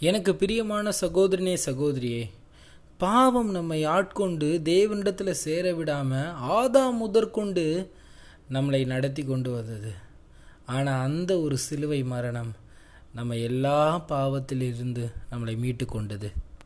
எனக்கு பிரியமான சகோதரனே சகோதரியே பாவம் நம்மை ஆட்கொண்டு தேவனிடத்தில் சேர விடாமல் ஆதாம் முதற்கொண்டு நம்மளை நடத்தி கொண்டு வந்தது. ஆனால் அந்த ஒரு சிலுவை மரணம் நம்ம எல்லா பாவத்திலிருந்து நம்மளை மீட்டு கொண்டது.